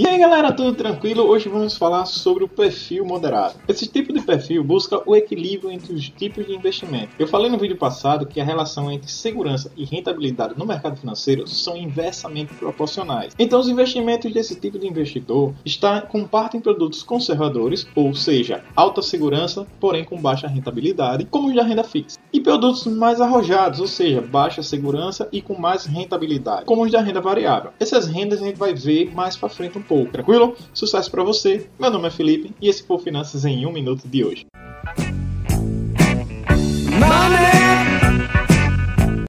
E aí galera, tudo tranquilo? Hoje vamos falar sobre o perfil moderado. Esse tipo de perfil busca o equilíbrio entre os tipos de investimento. Eu falei no vídeo passado que a relação entre segurança e rentabilidade no mercado financeiro são inversamente proporcionais. Então os investimentos desse tipo de investidor compartem produtos conservadores, ou seja, alta segurança, porém com baixa rentabilidade, como os da renda fixa. E produtos mais arrojados, ou seja, baixa segurança e com mais rentabilidade, como os da renda variável. Essas rendas a gente vai ver mais para frente um pouco, tranquilo? Sucesso para você. Meu nome é Felipe e esse foi o Finanças em um minuto de hoje.